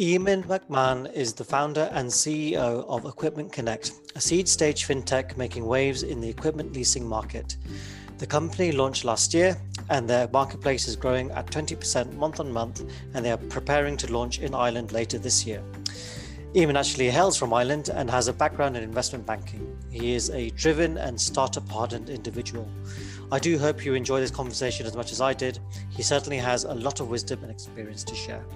Eamonn McMahon is the founder and CEO of Equipment Connect, a seed stage fintech making waves in the equipment leasing market. The company launched last year and their marketplace is growing at 20% month on month, and they are preparing to launch in Ireland later this year. Eamonn actually hails from Ireland and has a background in investment banking. He is a driven and startup hardened individual. I do hope you enjoy this conversation as much as I did. He certainly has a lot of wisdom and experience to share.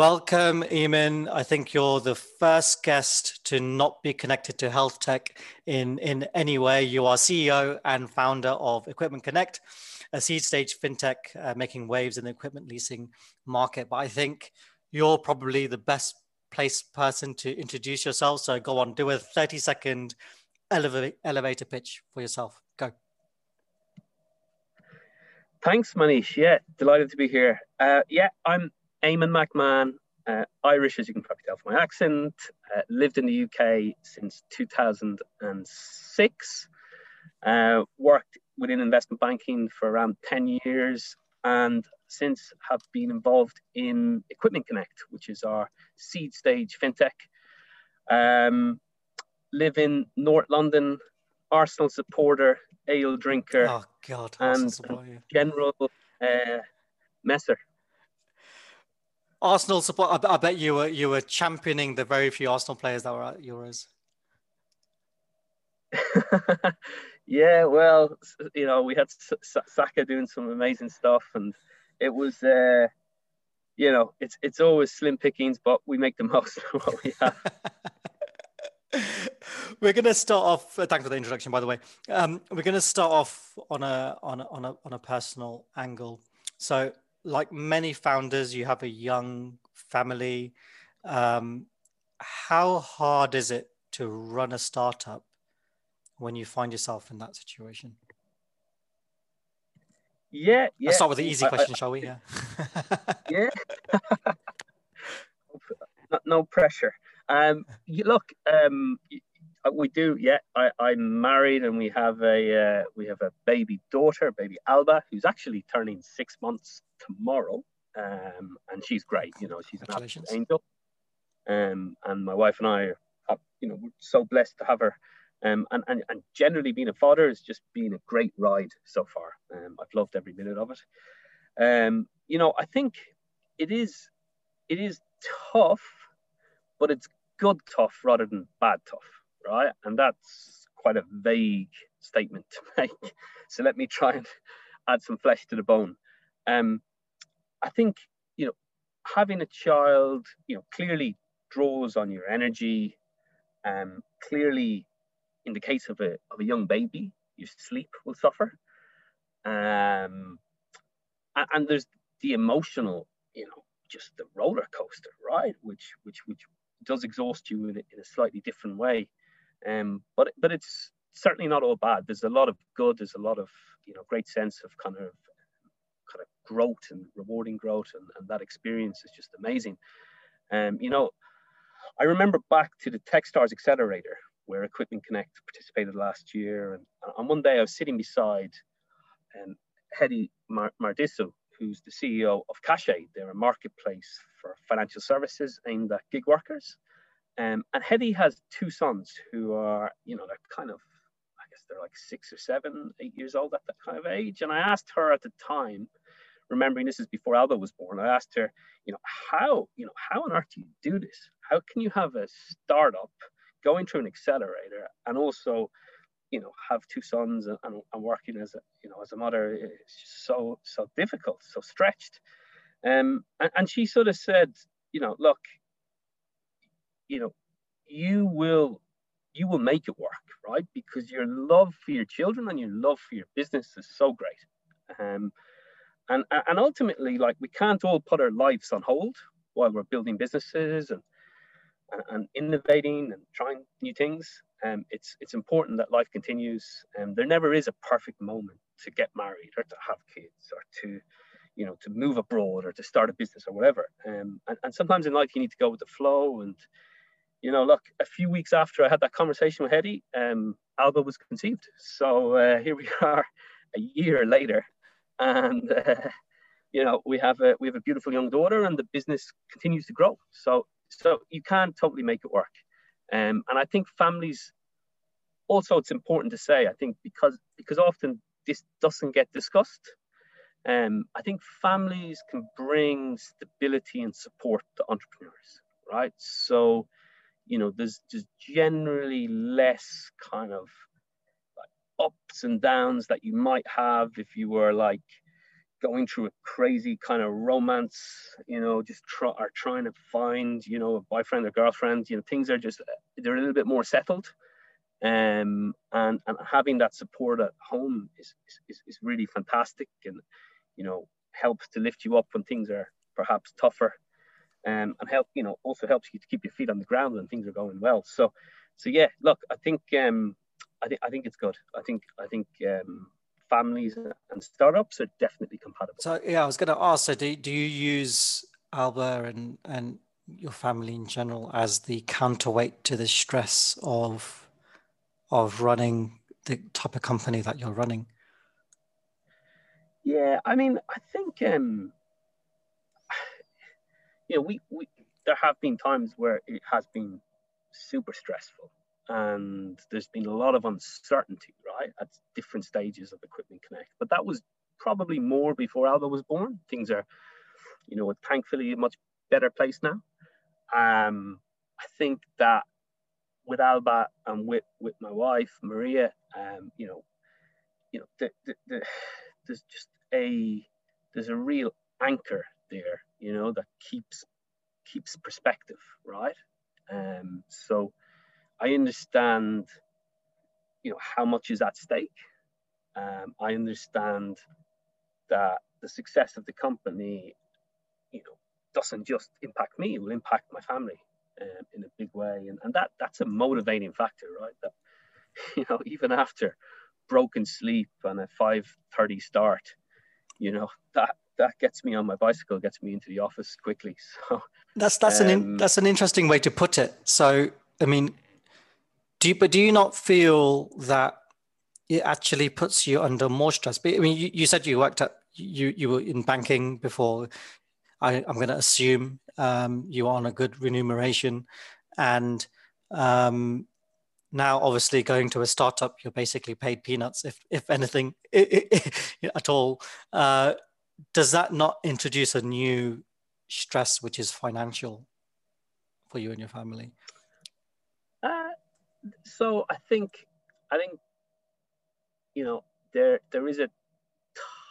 Welcome, Eamonn. I think you're the first guest to not be connected to health tech in, in any way. You are CEO and founder of Equipment Connect, a seed stage fintech uh, making waves in the equipment leasing market. But I think you're probably the best placed person to introduce yourself. So go on, do a 30 second eleva- elevator pitch for yourself. Go. Thanks, Manish. Yeah, delighted to be here. Uh, yeah, I'm Eamonn McMahon, uh, Irish, as you can probably tell from my accent, uh, lived in the UK since 2006, uh, worked within investment banking for around 10 years, and since have been involved in Equipment Connect, which is our seed stage fintech. Um, live in North London, Arsenal supporter, ale drinker, oh, God, and general uh, messer. Arsenal support. I, I, bet you were you were championing the very few Arsenal players that were at Euros. yeah, well, you know, we had Saka doing some amazing stuff, and it was, uh, you know, it's it's always slim pickings, but we make the most of what we have. we're going to start off. Uh, thanks for the introduction, by the way. Um, we're going to start off on a on a, on a on a personal angle. So like many founders, you have a young family. Um, how hard is it to run a startup when you find yourself in that situation? Yeah, yeah. Let's start with the easy question, I, I, shall we? Yeah. yeah. no, no, pressure. Um, you, look, um, we do, yeah. I, I'm married, and we have a uh, we have a baby daughter, baby Alba, who's actually turning six months tomorrow, um, and she's great. You know, she's an absolute angel. Um, and my wife and I are, have, you know, we're so blessed to have her. Um, and, and, and generally being a father has just been a great ride so far. Um, I've loved every minute of it. Um, you know, I think it is, it is tough, but it's good tough rather than bad tough right? And that's quite a vague statement to make. So let me try and add some flesh to the bone. Um, I think you know having a child, you know, clearly draws on your energy. Um, clearly, in the case of a of a young baby, your sleep will suffer. Um, and, and there's the emotional, you know, just the roller coaster, right? Which which which does exhaust you in a, in a slightly different way. Um, but but it's certainly not all bad. There's a lot of good. There's a lot of you know great sense of kind of kind of growth and rewarding growth, and, and that experience is just amazing. Um, you know, I remember back to the TechStars Accelerator where Equipment Connect participated last year, and on one day I was sitting beside um, Hedy Mar- Mardisu, who's the CEO of Cache. They're a marketplace for financial services aimed at gig workers. Um, and Hedy has two sons who are, you know, they're kind of, I guess they're like six or seven, eight years old at that kind of age. And I asked her at the time, remembering this is before Alba was born, I asked her, you know, how, you know, how on earth do you do this? How can you have a startup going through an accelerator and also, you know, have two sons and, and, and working as a, you know, as a mother? It's just so, so difficult, so stretched. Um, and, and she sort of said, you know, look, you know, you will you will make it work, right? Because your love for your children and your love for your business is so great. Um, and and ultimately, like we can't all put our lives on hold while we're building businesses and and innovating and trying new things. Um, it's it's important that life continues. And um, there never is a perfect moment to get married or to have kids or to you know to move abroad or to start a business or whatever. Um, and, and sometimes in life you need to go with the flow and you know, look, a few weeks after I had that conversation with Hedy, um, Alba was conceived. So uh, here we are, a year later, and uh, you know we have a we have a beautiful young daughter, and the business continues to grow. So so you can't totally make it work. Um, and I think families also it's important to say I think because because often this doesn't get discussed. Um, I think families can bring stability and support to entrepreneurs, right? So, you know, there's just generally less kind of like ups and downs that you might have if you were like going through a crazy kind of romance, you know, just try, are trying to find, you know, a boyfriend or girlfriend, you know, things are just, they're a little bit more settled. Um, and, and having that support at home is, is, is really fantastic and, you know, helps to lift you up when things are perhaps tougher. Um, and help, you know, also helps you to keep your feet on the ground when things are going well. So, so yeah, look, I think, um, I think, I think it's good. I think, I think, um, families and startups are definitely compatible. So yeah, I was going to ask. So do, do you use Alba and and your family in general as the counterweight to the stress of of running the type of company that you're running? Yeah, I mean, I think um, you know, we, we there have been times where it has been super stressful and there's been a lot of uncertainty, right, at different stages of Equipment Connect. But that was probably more before Alba was born. Things are, you know, thankfully a much better place now. Um, I think that with Alba and with with my wife Maria, um, you know, you know, the, the, the, there's just a there's a real anchor there, you know, that keeps keeps perspective, right? Um, so I understand, you know, how much is at stake. Um, I understand that the success of the company, you know, doesn't just impact me; it will impact my family um, in a big way, and, and that that's a motivating factor, right? That you know, even after broken sleep and a five thirty start, you know, that that gets me on my bicycle, gets me into the office quickly. So that's that's um, an in, um, that's an interesting way to put it. So I mean, do you, but do you not feel that it actually puts you under more stress? But I mean, you, you said you worked at you you were in banking before. I, am going to assume um, you are on a good remuneration, and um, now obviously going to a startup, you're basically paid peanuts, if if anything at all. Uh, does that not introduce a new stress, which is financial, for you and your family? Uh, so I think I think you know there there is a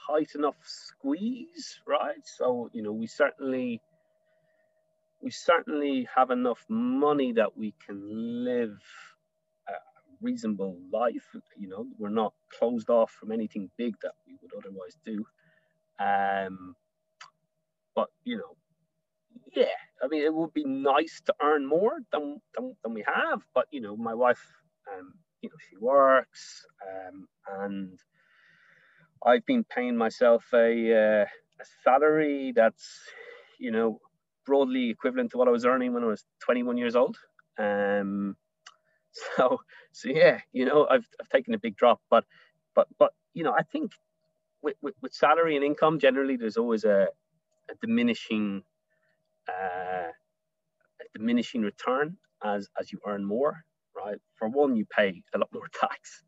tight enough squeeze, right? So you know we certainly we certainly have enough money that we can live a reasonable life. You know, we're not closed off from anything big that we would otherwise do. Um, but you know, yeah, I mean, it would be nice to earn more than than, than we have. But you know, my wife, um, you know, she works, um, and I've been paying myself a, uh, a salary that's, you know, broadly equivalent to what I was earning when I was 21 years old. Um, so, so yeah, you know, I've, I've taken a big drop, but, but, but, you know, I think with, with, with salary and income, generally, there's always a, a diminishing uh, a diminishing return as as you earn more, right? For one, you pay a lot more tax,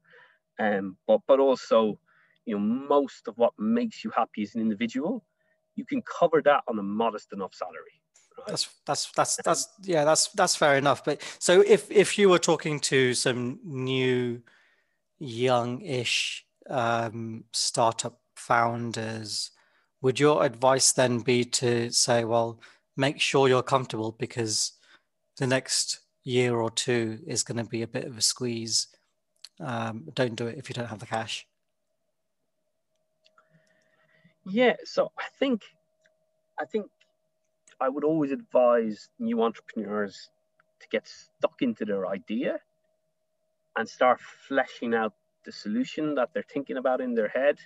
um, but but also, you know, most of what makes you happy as an individual, you can cover that on a modest enough salary. That's that's that's that's yeah, that's that's fair enough. But so if if you were talking to some new, young-ish um, startup founders, would your advice then be to say, well, make sure you're comfortable because the next year or two is going to be a bit of a squeeze. Um, don't do it if you don't have the cash. Yeah, so I think, I think I would always advise new entrepreneurs to get stuck into their idea and start fleshing out the solution that they're thinking about in their head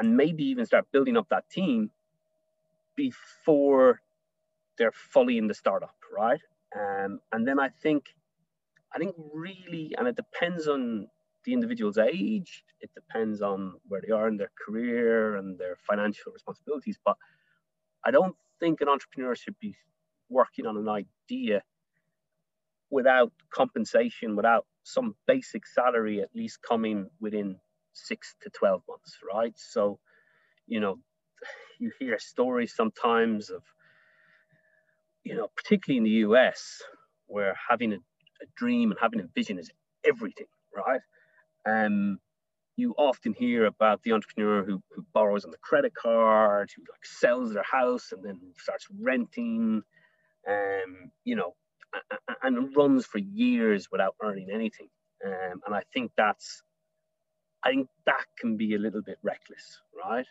and maybe even start building up that team before they're fully in the startup, right? Um, and then I think, I think really, and it depends on the individual's age. It depends on where they are in their career and their financial responsibilities. But I don't think an entrepreneur should be working on an idea without compensation, without some basic salary at least coming within six to 12 months, right? So, you know, you hear stories sometimes of, you know, particularly in the US, where having a, a dream and having a vision is everything, right? Um, you often hear about the entrepreneur who, who borrows on the credit card, who like sells their house and then starts renting, um, you know, and runs for years without earning anything. Um, and I think that's, I think that can be a little bit reckless, right?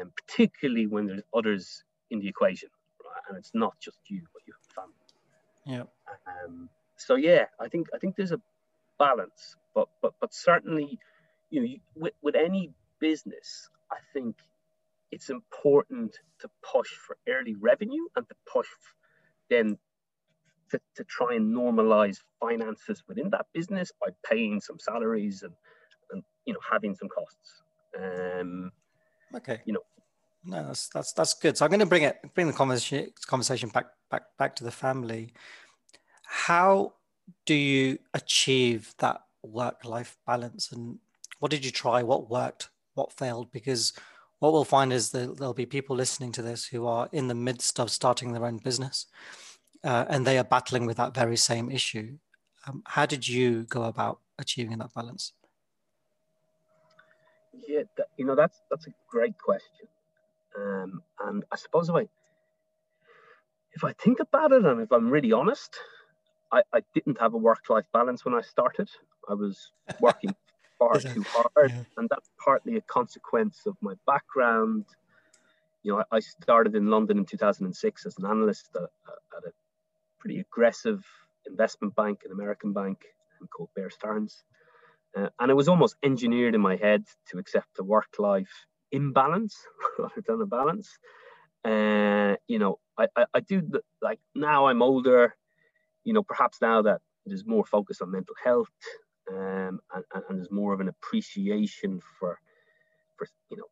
Um, particularly when there's others in the equation, right? And it's not just you, but your family. Yeah. Um, so yeah, I think I think there's a balance, but but but certainly, you know, you, with with any business, I think it's important to push for early revenue and to push then to, to try and normalize finances within that business by paying some salaries and, and you know having some costs. Um, okay. You know. No, that's that's that's good. So I'm going to bring it bring the conversation conversation back back back to the family. How do you achieve that work life balance and what did you try what worked what failed because what we'll find is that there'll be people listening to this who are in the midst of starting their own business uh, and they are battling with that very same issue. Um, how did you go about achieving that balance? Yeah, that, you know that's that's a great question, um, and I suppose if I if I think about it and if I'm really honest, I, I didn't have a work-life balance when I started. I was working far too hard, yeah. and that's partly a consequence of my background. You know, I, I started in London in 2006 as an analyst at, at a pretty aggressive investment bank, an American bank called Bear Stearns. Uh, and it was almost engineered in my head to accept a work life imbalance rather than a balance. Uh, you know, I, I, I do the, like now I'm older, you know, perhaps now that there's more focus on mental health um, and, and there's more of an appreciation for, for, you know,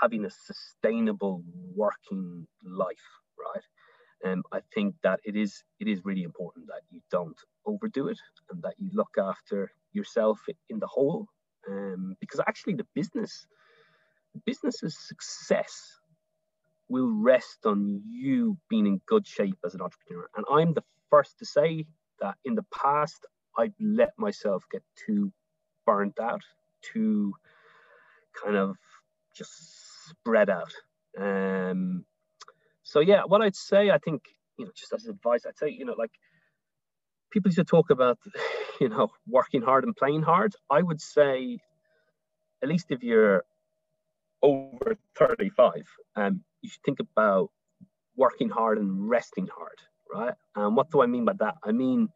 having a sustainable working life, right? um, I think that it is it is really important that don't overdo it and that you look after yourself in the whole. Um, because actually, the business, the business's success will rest on you being in good shape as an entrepreneur. And I'm the first to say that in the past, I've let myself get too burnt out, too kind of just spread out. Um, so yeah, what I'd say, I think, you know, just as advice, I'd say, you know, like people used to talk about, you know, working hard and playing hard. I would say, at least if you're over 35, um, you should think about working hard and resting hard, right? And what do I mean by that? I mean,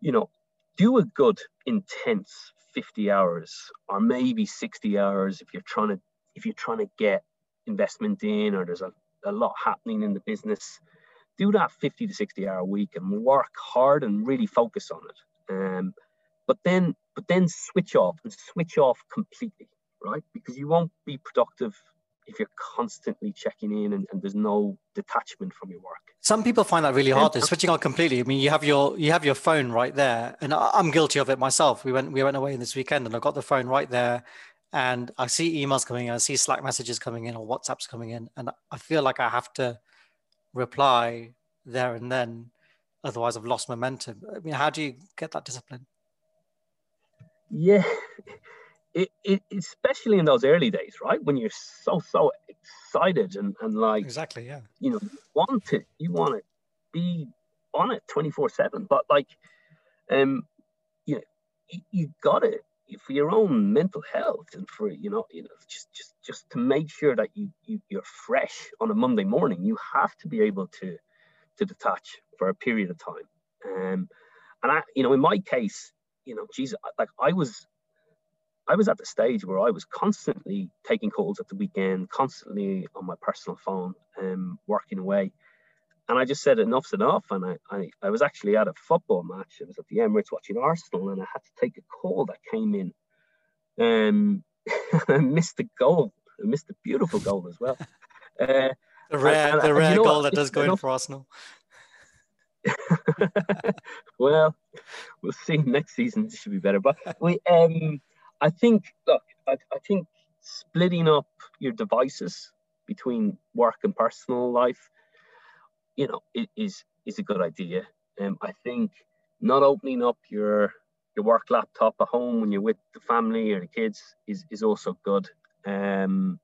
you know, do a good intense 50 hours or maybe 60 hours if you're trying to if you're trying to get investment in or there's a a lot happening in the business, do that 50 to 60 hour a week and work hard and really focus on it. Um, but then, but then switch off and switch off completely, right? Because you won't be productive if you're constantly checking in and, and, there's no detachment from your work. Some people find that really hard. To switching on completely. I mean, you have your you have your phone right there, and I'm guilty of it myself. We went we went away this weekend, and I got the phone right there, and I see emails coming in, I see Slack messages coming in or WhatsApps coming in, and I feel like I have to reply there and then, otherwise I've lost momentum. I mean, how do you get that discipline? Yeah, it, it especially in those early days, right? When you're so so excited and and like exactly, yeah, you know, you want it, you want to be on it twenty four seven, but like, um, you know, you, you got it for your own mental health and for you know you know just just just to make sure that you, you you're fresh on a Monday morning, you have to be able to to detach for a period of time. Um, and I, you know, in my case, you know, geez, like I was, I was at the stage where I was constantly taking calls at the weekend, constantly on my personal phone, um, working away, and I just said enough's enough. And I, I, I was actually at a football match. It was at the Emirates watching Arsenal, and I had to take a call that came in. Um, I missed the goal. I missed a beautiful goal as well. Uh, the rare, and, the rare you know goal that does go in for Arsenal. well, we'll see. Next season should be better. But we, um, I think, look, I, I think splitting up your devices between work and personal life, you know, it is is a good idea. Um, I think not opening up your your work laptop at home when you're with the family or the kids is is also good. Um,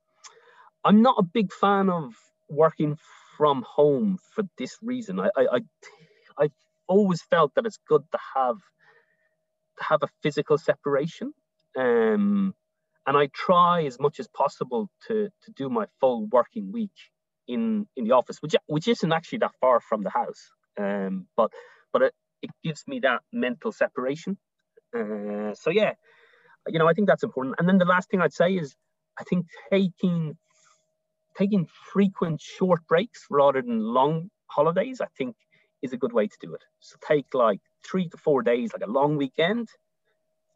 I'm not a big fan of working from home for this reason. I, I, I I've always felt that it's good to have to have a physical separation. Um, and I try as much as possible to to do my full working week in in the office, which which isn't actually that far from the house. Um, but but it, it gives me that mental separation. Uh, so yeah, you know, I think that's important. And then the last thing I'd say is, I think taking taking frequent short breaks rather than long holidays, I think is a good way to do it. So take like three to four days, like a long weekend,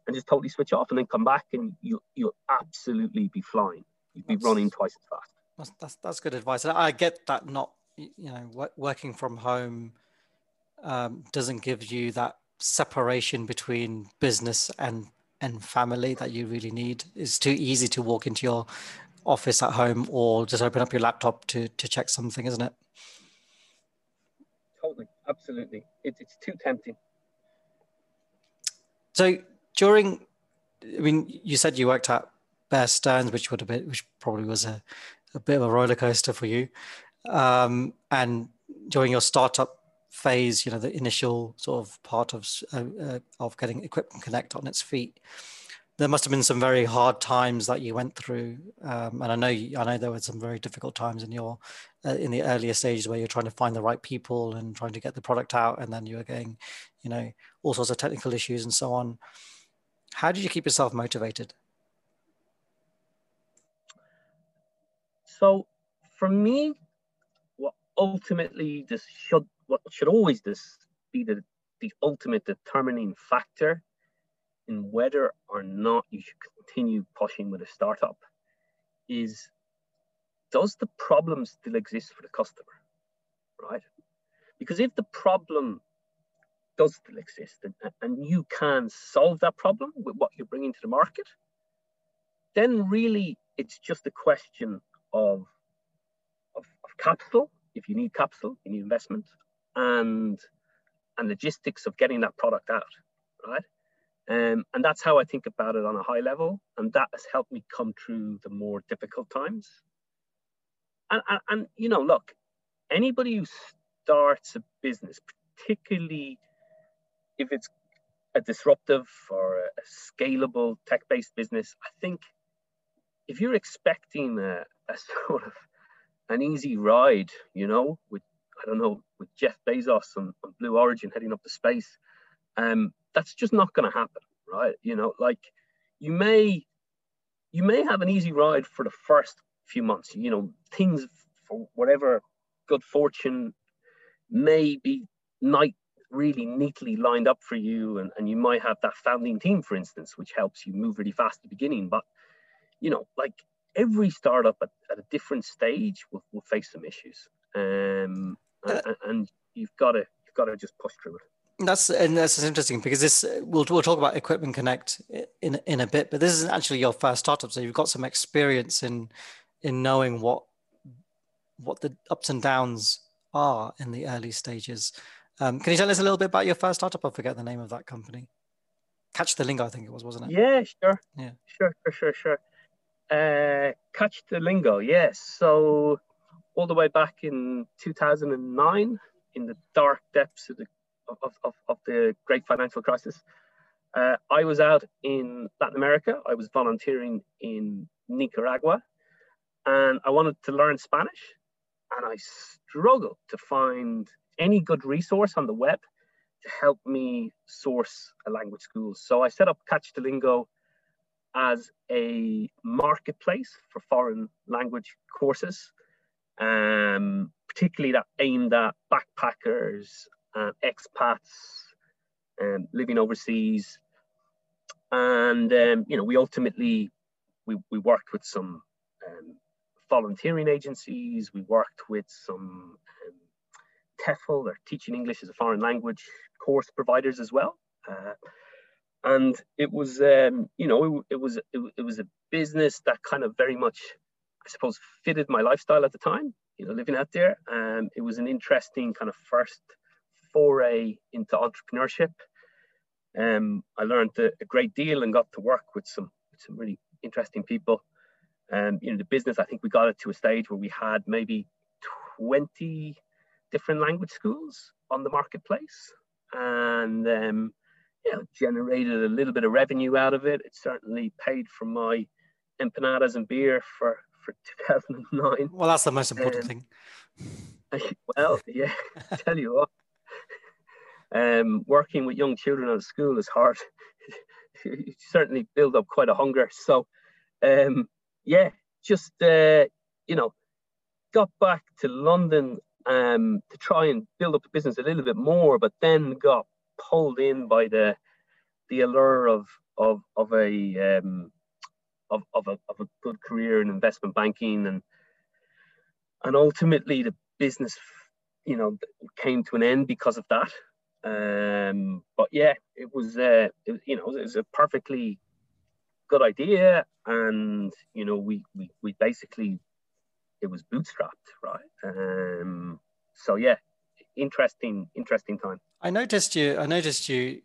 and just totally switch off, and then come back, and you you'll absolutely be flying. You'd be running twice as fast. That's, that's that's good advice. I get that not you know working from home um, doesn't give you that separation between business and and family that you really need. It's too easy to walk into your office at home or just open up your laptop to to check something, isn't it? Totally, absolutely. It, it's too tempting. So during, I mean, you said you worked at Bear Stearns, which would have been, which probably was a, a bit of a roller coaster for you. Um, and during your startup phase, you know, the initial sort of part of uh, uh, of getting Equipment Connect on its feet, there must have been some very hard times that you went through. Um, and I know I know there were some very difficult times in your uh, in the earlier stages where you're trying to find the right people and trying to get the product out, and then you were getting, you know, all sorts of technical issues and so on. How did you keep yourself motivated? So, for me, what ultimately this should what should always this be the the ultimate determining factor in whether or not you should continue pushing with a startup is does the problem still exist for the customer right? Because if the problem does still exist and, and you can solve that problem with what you're bringing to the market then really it's just a question of, of, of capital if you need capital you need investment and and logistics of getting that product out, right? Um, and that's how I think about it on a high level, and that has helped me come through the more difficult times. And, and, and you know, look, anybody who starts a business, particularly if it's a disruptive or a scalable tech-based business, I think if you're expecting a, a sort of an easy ride, you know, with I don't know, with Jeff Bezos and, and Blue Origin heading up to space, um, that's just not going to happen, right? You know, like you may, you may have an easy ride for the first few months. You know, things for whatever good fortune may be not really neatly lined up for you, and, and you might have that founding team, for instance, which helps you move really fast at the beginning. But you know, like every startup at, at a different stage will, will face some issues. Um, uh, and you've got to you've got to just push through it. That's and that's interesting because this we'll we'll talk about Equipment Connect in in a bit, but this is actually your first startup, so you've got some experience in in knowing what what the ups and downs are in the early stages. Um, can you tell us a little bit about your first startup? I forget the name of that company. Catch the Lingo, I think it was, wasn't it? Yeah, sure. Yeah, sure, sure, sure, sure. Uh, Catch the Lingo, yes. So all the way back in 2009 in the dark depths of the, of, of, of the great financial crisis. Uh, I was out in Latin America. I was volunteering in Nicaragua and I wanted to learn Spanish. And I struggled to find any good resource on the web to help me source a language school. So I set up Catch the Lingo as a marketplace for foreign language courses. Um, particularly that aimed at backpackers, uh, expats, um, living overseas, and um, you know we ultimately we, we worked with some um, volunteering agencies. We worked with some um, TEFL or Teaching English as a Foreign Language course providers as well. Uh, and it was, um, you know, it, it was it, it, was a business that kind of very much, I suppose, fitted my lifestyle at the time. You know, living out there, um, it was an interesting kind of first foray into entrepreneurship. Um, I learned a, a great deal and got to work with some with some really interesting people. Um, you know, the business, I think we got it to a stage where we had maybe 20 different language schools on the marketplace and um, you know, generated a little bit of revenue out of it. It certainly paid for my empanadas and beer for, for 2009. Well, that's the most important um, thing. Well, yeah, tell you what, um, working with young children at school is hard. you certainly build up quite a hunger. So, um, yeah, just uh, you know, got back to London um, to try and build up the business a little bit more, but then got pulled in by the the allure of of of a um, of, of a of a good career in investment banking and and ultimately the business you know came to an end because of that. Um, but yeah it was uh, it, you know it was a perfectly good idea and you know we we, we basically it was bootstrapped right? Um, so yeah interesting interesting time. I noticed you i noticed you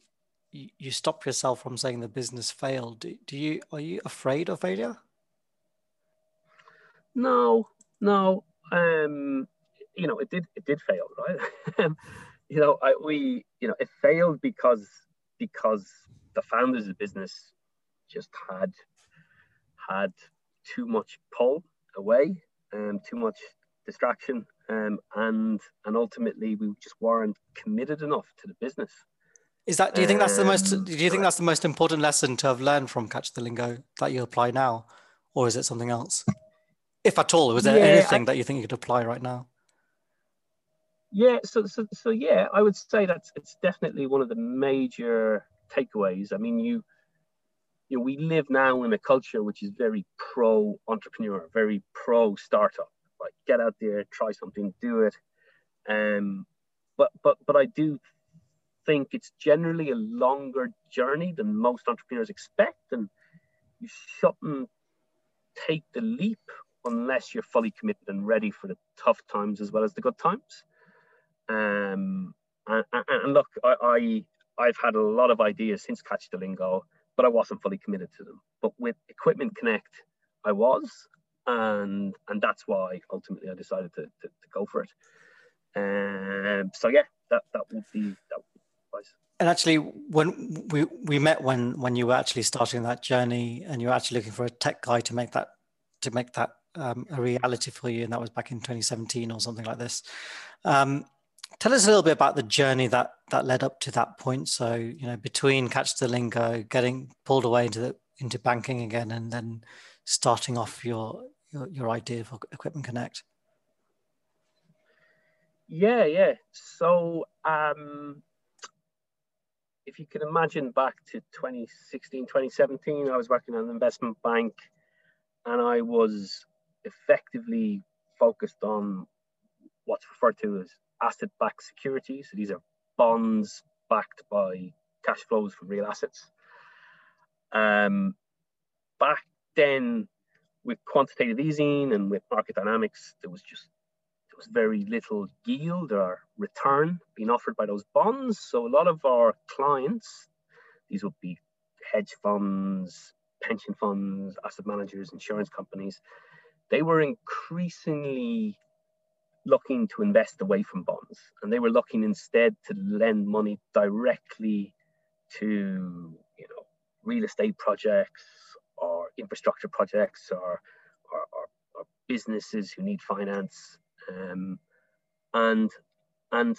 you stop yourself from saying the business failed. Do, do you are you afraid of failure? No no um you know it did it did fail right? You know I, we you know it failed because because the founders of the business just had had too much pull away and um, too much distraction um, and and ultimately we just weren't committed enough to the business. Is that do you think that's the most um, do you think that's the most important lesson to have learned from catch the lingo that you apply now? Or is it something else? If at all was there yeah, anything I, that you think you could apply right now? Yeah so, so so yeah i would say that's it's definitely one of the major takeaways. I mean you you know, we live now in a culture which is very pro entrepreneur, very pro startup. Like get out there, try something, do it. Um, but but but I do think it's generally a longer journey than most entrepreneurs expect, and you shouldn't take the leap unless you're fully committed and ready for the tough times as well as the good times. Um, and, and, look, I, I I've had a lot of ideas since Catch the Lingo but I wasn't fully committed to them. But with Equipment Connect, I was, and and that's why ultimately I decided to, to, to go for it. Um, so yeah, that that would be that would be advice. And actually, when we we met when when you were actually starting that journey, and you were actually looking for a tech guy to make that to make that um, a reality for you, and that was back in 2017 or something like this. Um, Tell us a little bit about the journey that that led up to that point. So, you know, between Catch the Lingo, getting pulled away into the into banking again, and then starting off your your, your idea for Equipment Connect. Yeah, yeah. So, um, if you can imagine back to 2016, 2017, I was working at an investment bank, and I was effectively focused on what's referred to as asset backed securities. So these are bonds backed by cash flows from real assets. Um, back then, with quantitative easing and with market dynamics, there was just there was very little yield or return being offered by those bonds. So a lot of our clients, these would be hedge funds, pension funds, asset managers, insurance companies, they were increasingly looking to invest away from bonds and they were looking instead to lend money directly to you know real estate projects infrastructure projects or or, or, or businesses who need finance um, and and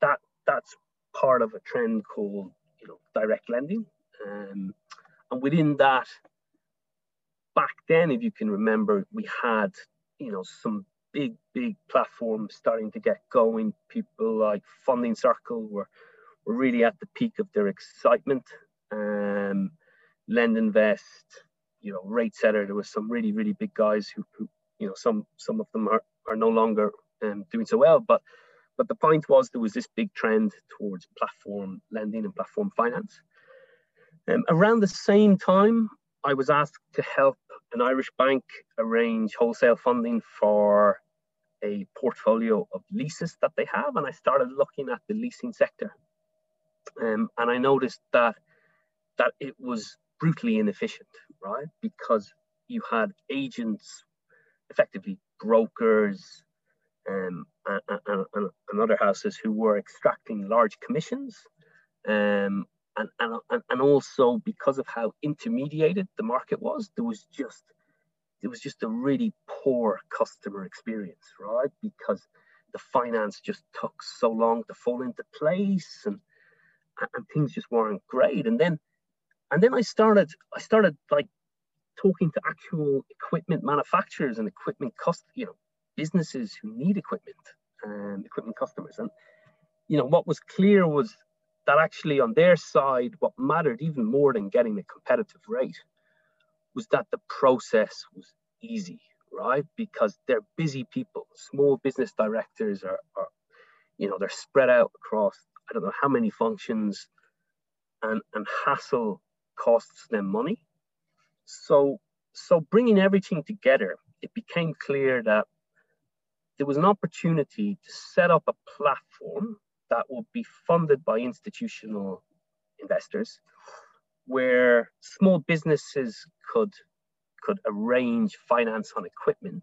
that that's part of a trend called you know direct lending um, and within that back then if you can remember we had you know some big, big platforms starting to get going. People like Funding Circle were, were really at the peak of their excitement. Um, LendInvest, you know, RateSetter, there was some really, really big guys who, who you know, some some of them are, are no longer um, doing so well. But but the point was there was this big trend towards platform lending and platform finance. Um, around the same time, I was asked to help an Irish bank arrange wholesale funding for a portfolio of leases that they have, and I started looking at the leasing sector. Um, and I noticed that that it was brutally inefficient, right? Because you had agents, effectively brokers, um, and, and, and, other houses who were extracting large commissions. Um, and, and, and also because of how intermediated the market was, there was just it was just a really poor customer experience, right? Because the finance just took so long to fall into place and and things just weren't great. And then and then I started I started like talking to actual equipment manufacturers and equipment cost you know businesses who need equipment and equipment customers. And you know what was clear was that actually on their side, what mattered even more than getting a competitive rate was that the process was easy, right? Because they're busy people. Small business directors are, are you know, they're spread out across I don't know how many functions, and and hassle costs them money. So so bringing everything together, it became clear that there was an opportunity to set up a platform that would be funded by institutional investors where small businesses could could arrange finance on equipment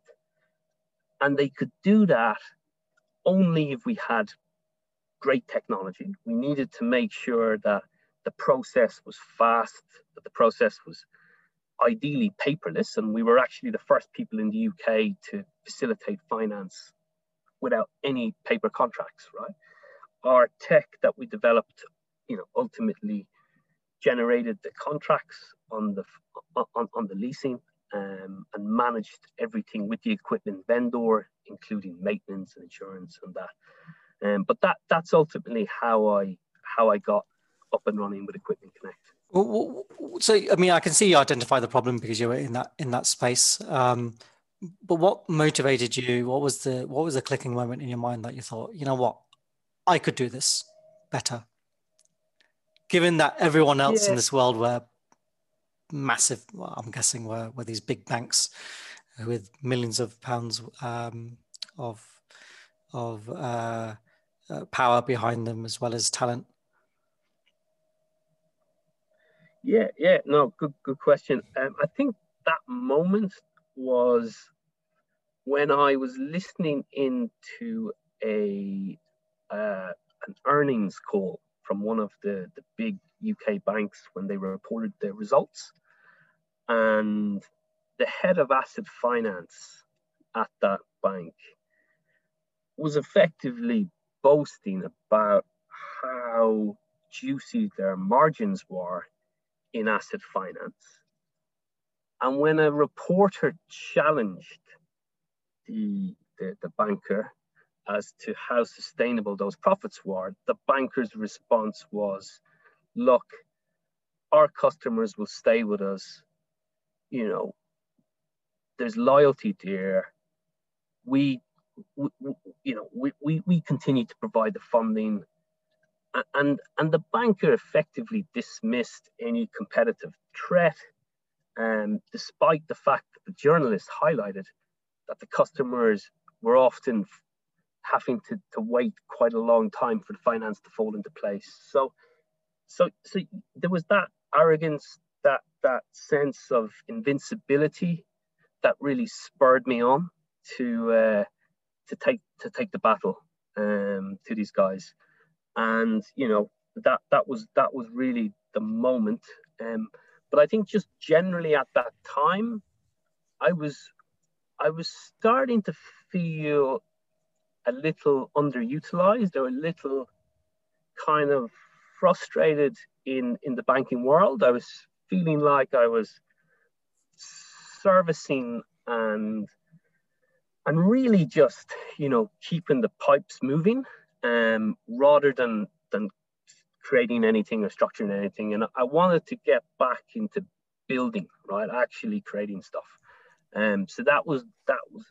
and they could do that only if we had great technology we needed to make sure that the process was fast that the process was ideally paperless and we were actually the first people in the UK to facilitate finance without any paper contracts right our tech that we developed, you know, ultimately generated the contracts on the on, on the leasing um, and managed everything with the equipment vendor, including maintenance and insurance and that. Um, but that that's ultimately how I how I got up and running with Equipment Connect. Well, So I mean, I can see you identify the problem because you were in that in that space. Um, but what motivated you? What was the what was the clicking moment in your mind that you thought, you know what, I could do this better. Given that everyone else yeah. in this world were massive, well, I'm guessing were, were these big banks with millions of pounds um, of of uh, uh, power behind them as well as talent. Yeah, yeah, no, good, good question. Um, I think that moment was when I was listening into a uh, an earnings call from one of the, the big UK banks when they reported their results. And the head of asset finance at that bank was effectively boasting about how juicy their margins were in asset finance. And when a reporter challenged the, the, the banker as to how sustainable those profits were, the banker's response was, look, our customers will stay with us. You know, there's loyalty there. We, we you know, we, we, we continue to provide the funding and, and the banker effectively dismissed any competitive threat, um, despite the fact that the journalists highlighted that the customers were often having to, to wait quite a long time for the finance to fall into place. So, so, so there was that arrogance, that that sense of invincibility, that really spurred me on to uh, to take to take the battle um, to these guys, and you know that that was that was really the moment. Um, but I think just generally at that time, I was I was starting to feel a little underutilized or a little kind of frustrated in in the banking world. I was feeling like I was servicing and and really just you know keeping the pipes moving um, rather than than creating anything or structuring anything. And I wanted to get back into building, right? Actually creating stuff. Um, so that was that was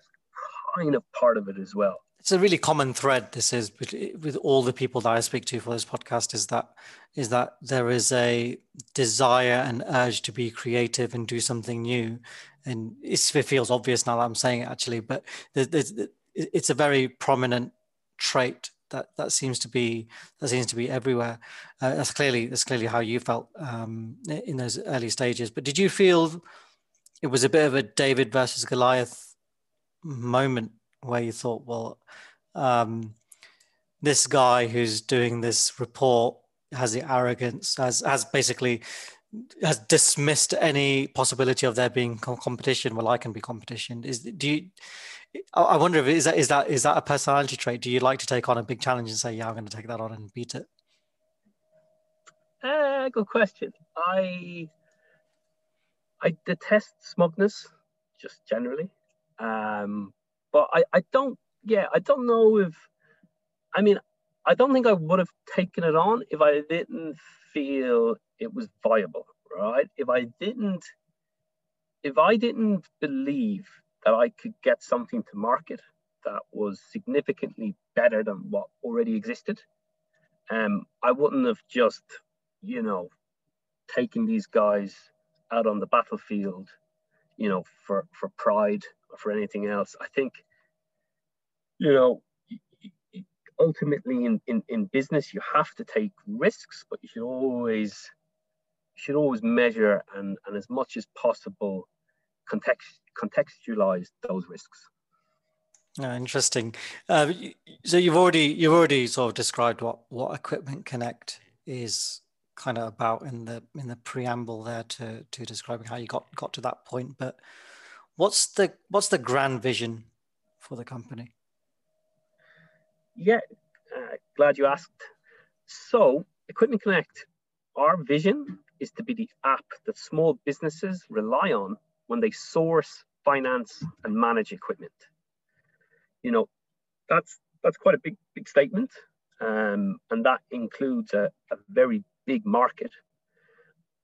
kind of part of it as well. It's a really common thread. This is with, all the people that I speak to for this podcast is that is that there is a desire and urge to be creative and do something new, and it feels obvious now that I'm saying it actually, but it's a very prominent trait that that seems to be that seems to be everywhere. Uh, that's clearly that's clearly how you felt um, in those early stages. But did you feel it was a bit of a David versus Goliath moment where you thought, well, um, this guy who's doing this report has the arrogance, has has basically has dismissed any possibility of there being competition. Well, I can be competition. Is do you? I wonder if is that is that is that a personality trait? Do you like to take on a big challenge and say, "Yeah, I'm going to take that on and beat it"? Uh, good question. I I detest smugness, just generally. Um, but I, I don't, yeah, I don't know if, I mean, I don't think I would have taken it on if I didn't feel it was viable, right? If I didn't, if I didn't believe that I could get something to market that was significantly better than what already existed, um, I wouldn't have just, you know, taken these guys out on the battlefield, you know, for for pride or for anything else. I think, you know, ultimately in, in, in business you have to take risks, but you should always you should always measure and, and as much as possible context, contextualize those risks. Oh, interesting. Uh, so you've already you've already sort of described what what Equipment Connect is kind of about in the in the preamble there to to describing how you got got to that point. But what's the what's the grand vision for the company? Yeah, uh, glad you asked. So, Equipment Connect, our vision is to be the app that small businesses rely on when they source, finance, and manage equipment. You know, that's that's quite a big big statement, um, and that includes a, a very big market.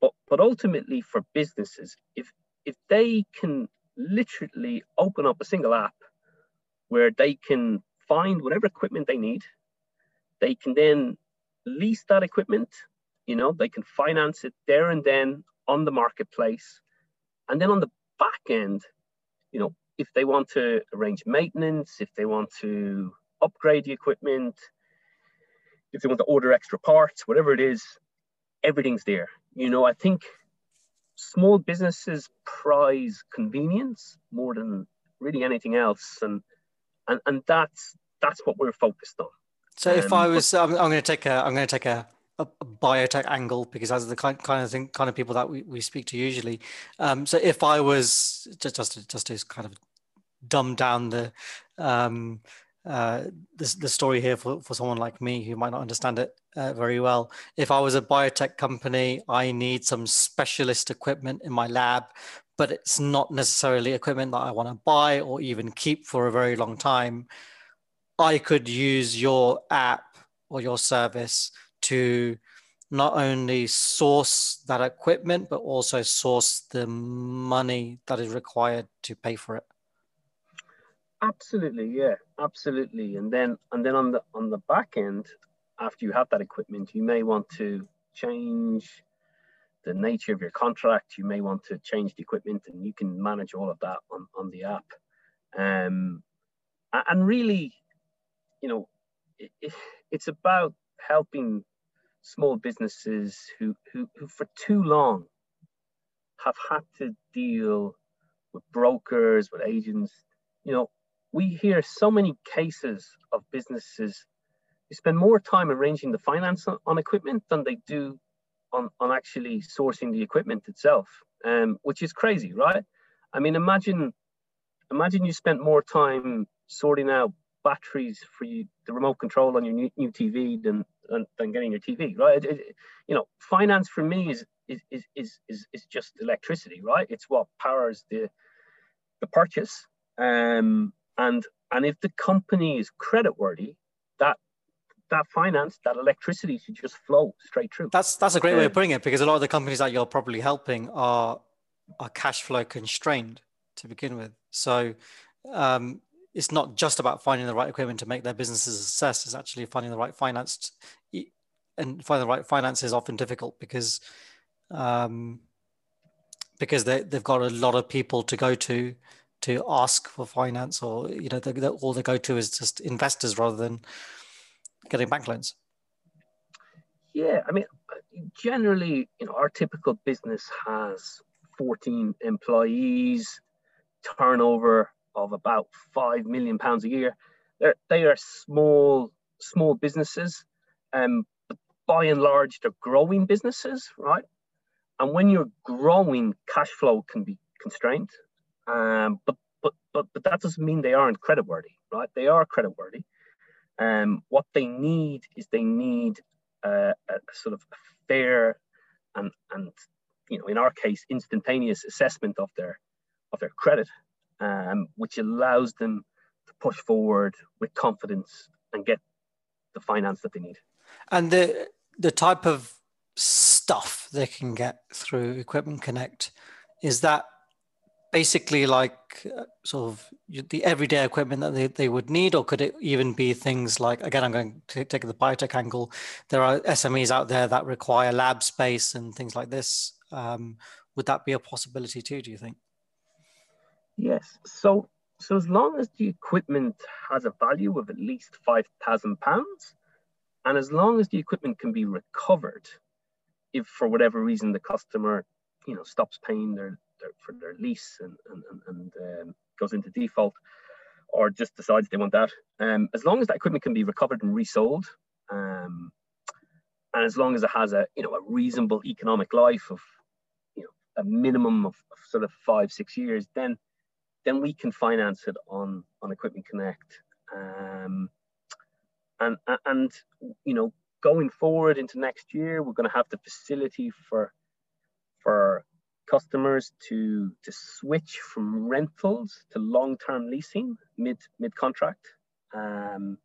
But, but ultimately for businesses, if, if they can literally open up a single app where they can find whatever equipment they need, they can then lease that equipment, you know, they can finance it there and then on the marketplace. And then on the back end, you know, if they want to arrange maintenance, if they want to upgrade the equipment, if they want to order extra parts, whatever it is, everything's there. You know, I think small businesses prize convenience more than really anything else, and and and that's that's what we're focused on. So if um, I was, I'm, I'm going to take a, I'm going to take a, a, biotech angle because that's the kind, kind of thing, kind of people that we, we speak to usually. Um, so if I was just just to, just to kind of dumb down the um, uh, the, the story here for, for someone like me who might not understand it uh, very well. If I was a biotech company, I need some specialist equipment in my lab, but it's not necessarily equipment that I want to buy or even keep for a very long time. I could use your app or your service to not only source that equipment, but also source the money that is required to pay for it. Absolutely, yeah, absolutely. And then and then on the on the back end, after you have that equipment, you may want to change the nature of your contract. You may want to change the equipment, and you can manage all of that on on the app. Um, and really, you know, it, it's about helping small businesses who, who who for too long have had to deal with brokers, with agents, you know, we hear so many cases of businesses who spend more time arranging the finance on, on equipment than they do on, on actually sourcing the equipment itself, um, which is crazy, right? I mean, imagine imagine you spent more time sorting out batteries for you, the remote control on your new, new TV than, than, than getting your TV, right? It, it, you know, finance for me is, is, is, is, is just electricity, right? It's what powers the, the purchase. Um, and and if the company is creditworthy, that that finance, that electricity should just flow straight through. That's that's a great way of putting it because a lot of the companies that you're probably helping are are cash flow constrained to begin with. So um, it's not just about finding the right equipment to make their businesses a success. It's actually finding the right finance, and finding the right finance is often difficult because um, because they they've got a lot of people to go to to ask for finance, or you know, all they go to is just investors rather than getting bank loans. Yeah, I mean, generally, you know, our typical business has 14 employees, turnover of about five million pounds a year. They're, they are small, small businesses, um, but by and large, they're growing businesses, right? And when you're growing, cash flow can be constrained. Um, but but but but that doesn't mean they aren't creditworthy, right? They are creditworthy. Um, what they need is they need uh, a sort of fair and and you know in our case instantaneous assessment of their of their credit, um, which allows them to push forward with confidence and get the finance that they need. And the the type of stuff they can get through Equipment Connect is that basically like uh, sort of the everyday equipment that they, they would need or could it even be things like again i'm going to take the biotech angle. There are SMEs out there that require lab space and things like this. Um, would that be a possibility too do you think yes. So so as long as the equipment has a value of at least 5000 pounds and as long as the equipment can be recovered if for whatever reason the customer you know stops paying their, their for their lease and and, and um, goes into default or just decides they want that um, as long as that equipment can be recovered and resold um, and as long as it has a you know a reasonable economic life of you know a minimum of, of sort of five six years then then we can finance it on on Equipment Connect um, and and you know going forward into next year, we're going to have the facility for for customers to to switch from rentals to long-term leasing mid mid contract. Um,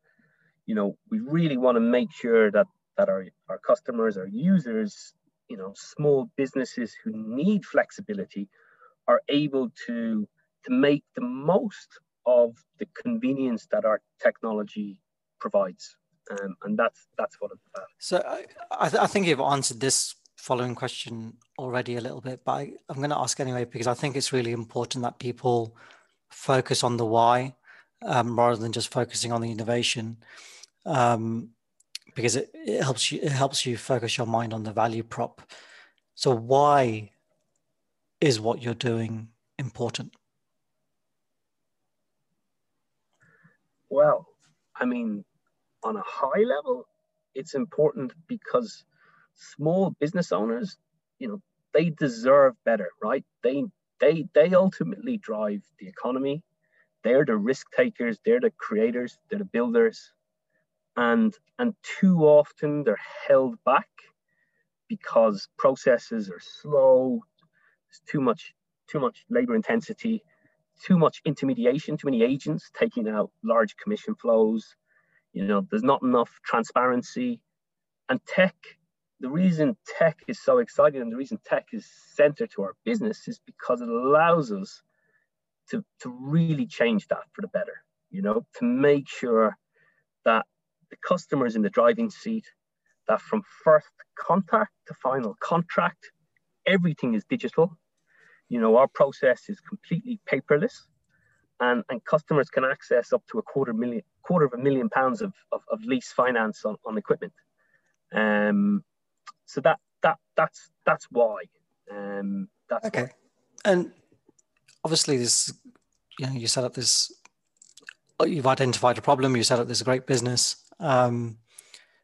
you know, we really want to make sure that that our our customers, our users, you know, small businesses who need flexibility, are able to to make the most of the convenience that our technology provides um, and that's that's what it's about. So I, I think you've answered this following question already a little bit, but I, I'm going to ask anyway because I think it's really important that people focus on the why um, rather than just focusing on the innovation, um, because it, it helps you it helps you focus your mind on the value prop. So why is what you're doing important? Well, I mean, on a high level, it's important because small business owners, you know, they deserve better, right? They they they ultimately drive the economy. They're the risk takers, they're the creators, they're the builders. And and too often they're held back because processes are slow, there's too much too much labor intensity, too much intermediation, too many agents taking out large commission flows, you know, there's not enough transparency. And tech, the reason tech is so exciting and the reason tech is centered to our business is because it allows us to, to really change that for the better, you know, to make sure that the customer is in the driving seat, that from first contact to final contract, everything is digital. You know, our process is completely paperless and, and customers can access up to a quarter million quarter of a million pounds of, of, of lease finance on, on equipment. Um, so that that that's that's why. Um, that's okay. Why. And obviously, this you know you set up this. You've identified a problem. You set up this great business. Um,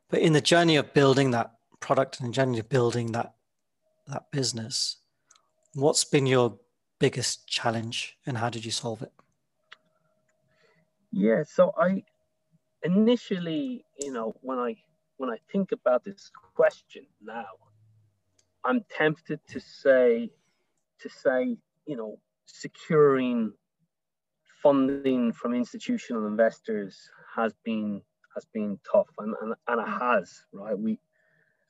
but in the journey of building that product and the journey of building that that business, what's been your biggest challenge, and how did you solve it? Yeah, so I initially, you know, when I when I think about this question now, I'm tempted to say to say, you know, securing funding from institutional investors has been has been tough, and, and, and it has right. We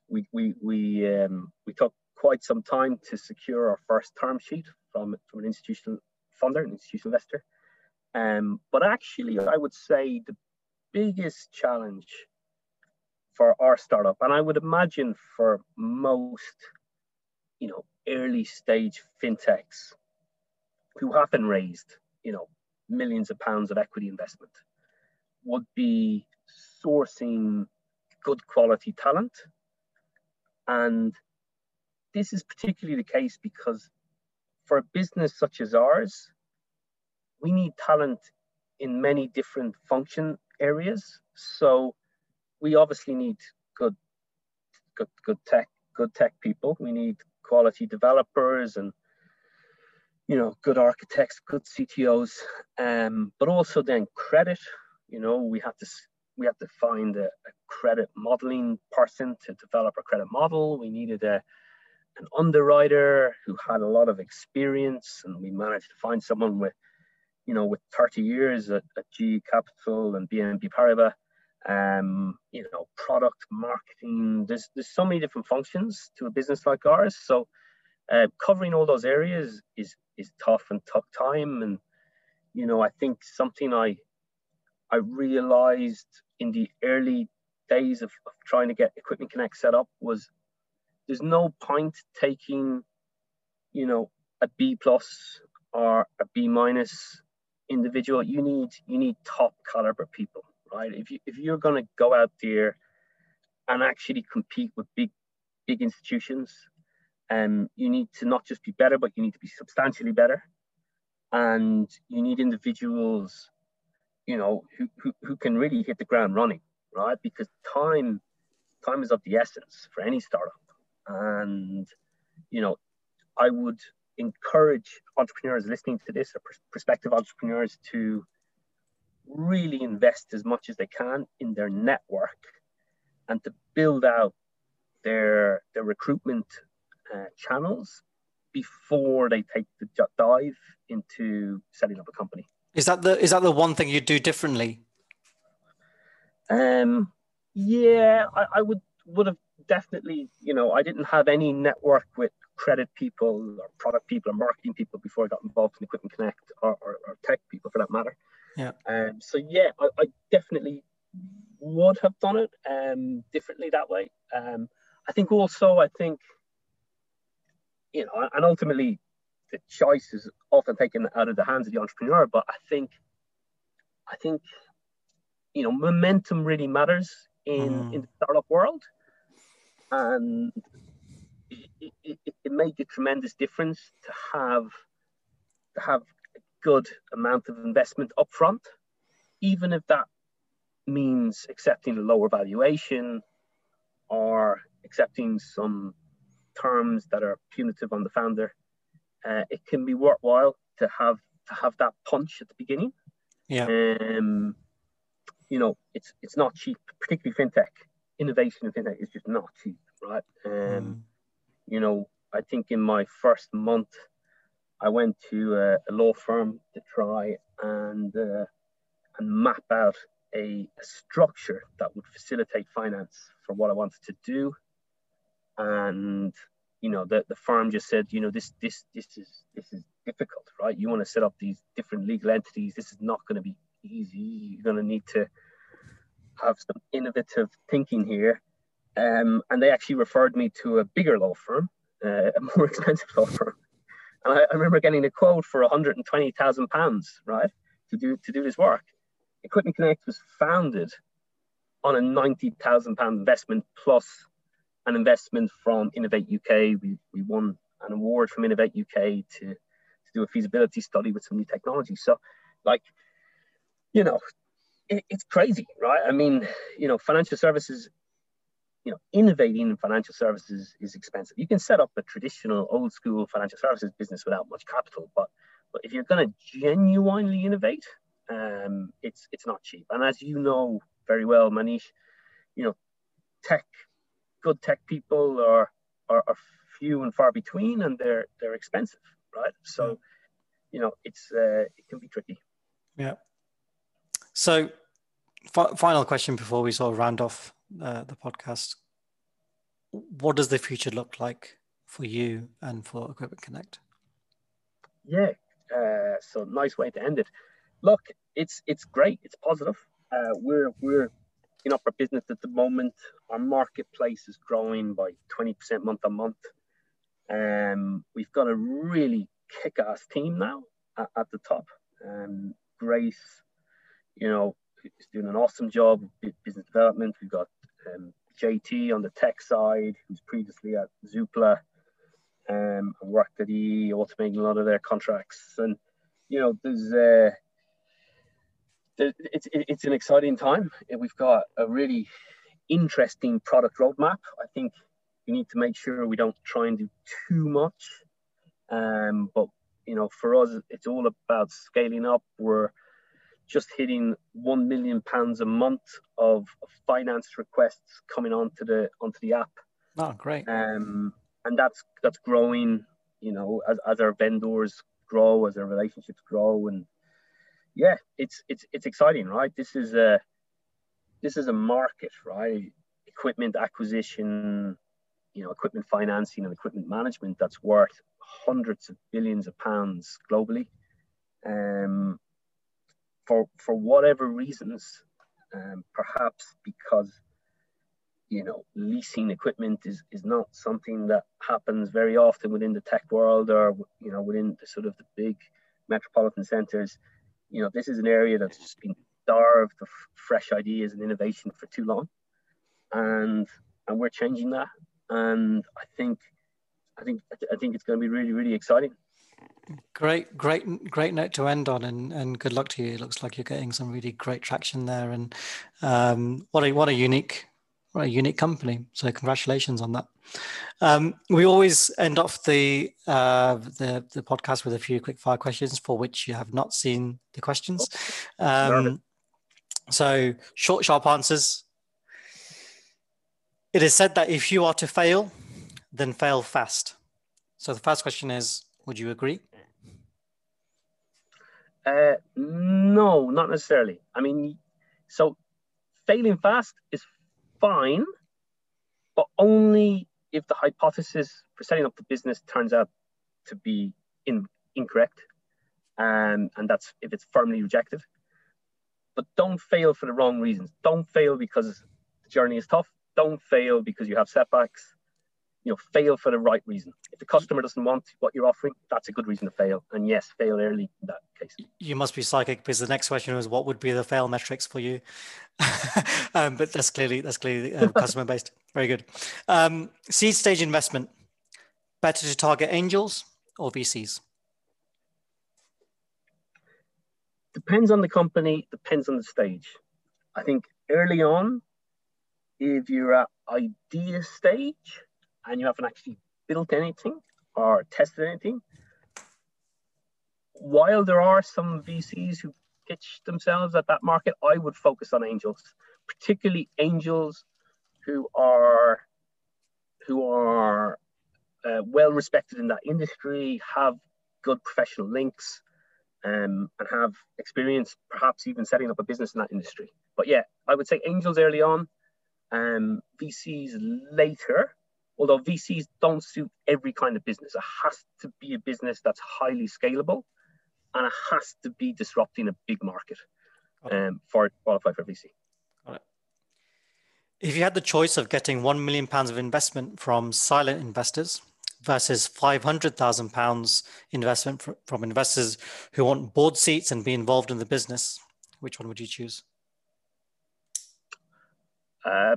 we we we um, we took quite some time to secure our first term sheet from from an institutional funder, an institutional investor. Um, but actually, I would say the biggest challenge for our startup, and I would imagine for most, you know, early stage fintechs who haven't raised, you know, millions of pounds of equity investment, would be sourcing good quality talent. And this is particularly the case because for a business such as ours, we need talent in many different function areas. So we obviously need good, good, good tech, good tech people. We need quality developers and you know good architects, good CTOs, um, but also then credit. You know, we have to we have to find a, a credit modeling person to develop a credit model. We needed a an underwriter who had a lot of experience, and we managed to find someone with you know, with 30 years at, at GE Capital and BNP Paribas, um, you know, product marketing. There's there's so many different functions to a business like ours. So uh, covering all those areas is is tough and tough time. And you know, I think something I I realized in the early days of, of trying to get Equipment Connect set up was there's no point taking, you know, a B plus or a B minus individual. You need you need top caliber people, right? If you if you're going to go out there and actually compete with big big institutions, um, you need to not just be better, but you need to be substantially better, and you need individuals, you know, who who, who can really hit the ground running, right? Because time time is of the essence for any startup, and you know, I would encourage entrepreneurs listening to this or prospective entrepreneurs to really invest as much as they can in their network and to build out their their recruitment uh, channels before they take the dive into setting up a company. Is that the is that the one thing you do differently? Um, yeah, I, I would would have definitely. You know, I didn't have any network with credit people or product people or marketing people before I got involved in Equipment Connect or, or, or tech people for that matter. Yeah. Um, so yeah, I, I, definitely would have done it um, differently that way. Um, I think also, I think, you know, and ultimately the choice is often taken out of the hands of the entrepreneur, but I think, I think, you know, momentum really matters in, mm. in the startup world. And it, it, it made a tremendous difference to have to have a good amount of investment upfront, even if that means accepting a lower valuation or accepting some terms that are punitive on the founder. Uh, it can be worthwhile to have to have that punch at the beginning. Yeah. Um, you know, it's it's not cheap, particularly fintech. Innovation in fintech is just not cheap, right? Um, mm you know, I think in my first month, I went to a, a law firm to try and uh, and map out a, a, structure that would facilitate finance for what I wanted to do. And you know, the, the firm just said, you know, this this this is this is difficult, right? You want to set up these different legal entities. This is not going to be easy. You're going to need to have some innovative thinking here um, and they actually referred me to a bigger law firm, uh, a more expensive law firm. And I, I remember getting a quote for 120,000 pounds, right, to do to do this work. Equipment Connect was founded on a 90,000 pound investment plus an investment from Innovate UK. We, we won an award from Innovate UK to, to do a feasibility study with some new technology. So, like, you know, it, it's crazy, right? I mean, you know, financial services you know, innovating in financial services is expensive. You can set up a traditional old school financial services business without much capital, but but if you're going to genuinely innovate, um, it's it's not cheap. And as you know very well, Manish, you know, tech, good tech people are are, are few and far between, and they're they're expensive, right? So, you know, it's uh, it can be tricky. Yeah. So, f- final question before we sort of round off uh, the podcast. What does the future look like for you and for Equipment Connect? Yeah. Uh, so nice way to end it. Look, it's it's great. It's positive. Uh, we're we're in our business at the moment. Our marketplace is growing by 20% month on month. Um, we've got a really kick-ass team now at, at the top. Um, Grace, you know, is doing an awesome job with business development. We've got um, JT on the tech side, who's previously at Zoopla um, and worked at EE, automating a lot of their contracts. And, you know, there's, uh, it's, it's an exciting time. We've got a really interesting product roadmap. I think we need to make sure we don't try and do too much. Um, but you know, for us, it's all about scaling up. We're just hitting one million pounds a month of finance requests coming onto the onto the app. Oh, great! Um, and that's that's growing. You know, as, as our vendors grow, as our relationships grow, and yeah, it's it's it's exciting, right? This is a this is a market, right? Equipment acquisition, you know, equipment financing and equipment management that's worth hundreds of billions of pounds globally. Um, for for whatever reasons, um, perhaps because you know leasing equipment is is not something that happens very often within the tech world or you know within the sort of the big metropolitan centers you know, this is an area that's just been starved of fresh ideas and innovation for too long, and and we're changing that. And I think, I think, I think it's going to be really, really exciting. Great, great, great note to end on, and, and good luck to you. It looks like you're getting some really great traction there, and um, what a what a unique what a unique company. So congratulations on that. Um, we always end off the, uh, the, the podcast with a few quick fire questions for which you have not seen the questions. Um, so short, sharp answers. It is said that if you are to fail, then fail fast. So the first question is: Would you agree? Uh, no, not necessarily. I mean, so failing fast is fine, but only if the hypothesis for setting up the business turns out to be in, incorrect, and and that's if it's firmly rejected. But don't fail for the wrong reasons. Don't fail because the journey is tough. Don't fail because you have setbacks you know, fail for the right reason. If the customer doesn't want what you're offering, that's a good reason to fail. And yes, fail early in that case. You must be psychic because the next question was, what would be the fail metrics for you? um, but that's clearly that's clearly uh, customer based. Very good. Um, seed stage investment. Better to target angels or VCs? Depends on the company. Depends on the stage. I think early on, if you're at idea stage and you haven't actually built anything or tested anything, while there are some VCs who pitch themselves at that market, I would focus on angels, particularly angels who are who are uh, well respected in that industry, have good professional links, um, and have experience, perhaps even setting up a business in that industry. But yeah, I would say angels early on, um, VCs later, although VCs don't suit every kind of business. It has to be a business that's highly scalable and it has to be disrupting a big market um, for it qualify for VC. If you had the choice of getting £1 million of investment from silent investors versus £500,000 investment from investors who want board seats and be involved in the business, which one would you choose? Uh,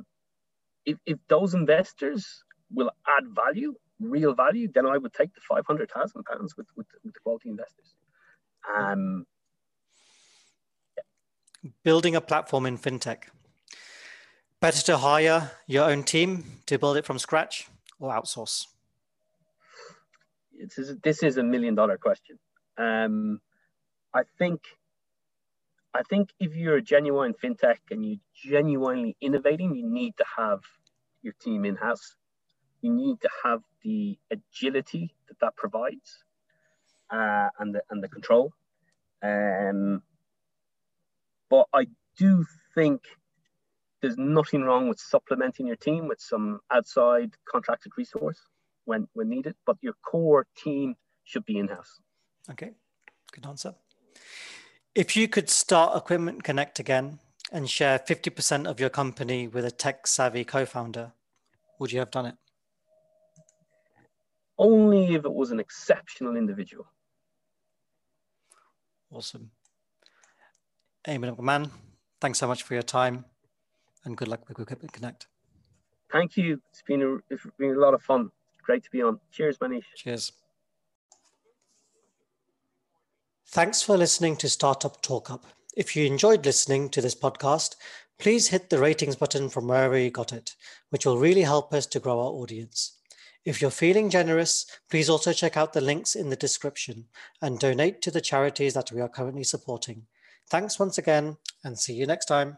if, if those investors will add value, real value, then I would take the five hundred thousand pounds with, with with the quality investors. Um, yeah. Building a platform in fintech. Better to hire your own team to build it from scratch or outsource? It's, this is a million dollar question. Um, I think I think if you're a genuine fintech and you're genuinely innovating, you need to have your team in house you need to have the agility that that provides uh, and the and the control. Um, but I do think there's nothing wrong with supplementing your team with some outside contracted resource when when needed. But your core team should be in house. Okay, good answer. If you could start Equipment Connect again and share 50% of your company with a tech savvy co founder, would you have done it? Only if it was an exceptional individual. Awesome. Eamonn McMahon, thanks so much for your time and good luck with Equipment Connect. Thank you. It's been a, it's been a lot of fun. Great to be on. Cheers, Manish. Cheers. Thanks for listening to Startup Talk Up. If you enjoyed listening to this podcast, please hit the ratings button from wherever you got it, which will really help us to grow our audience. If you're feeling generous, please also check out the links in the description and donate to the charities that we are currently supporting. Thanks once again and see you next time.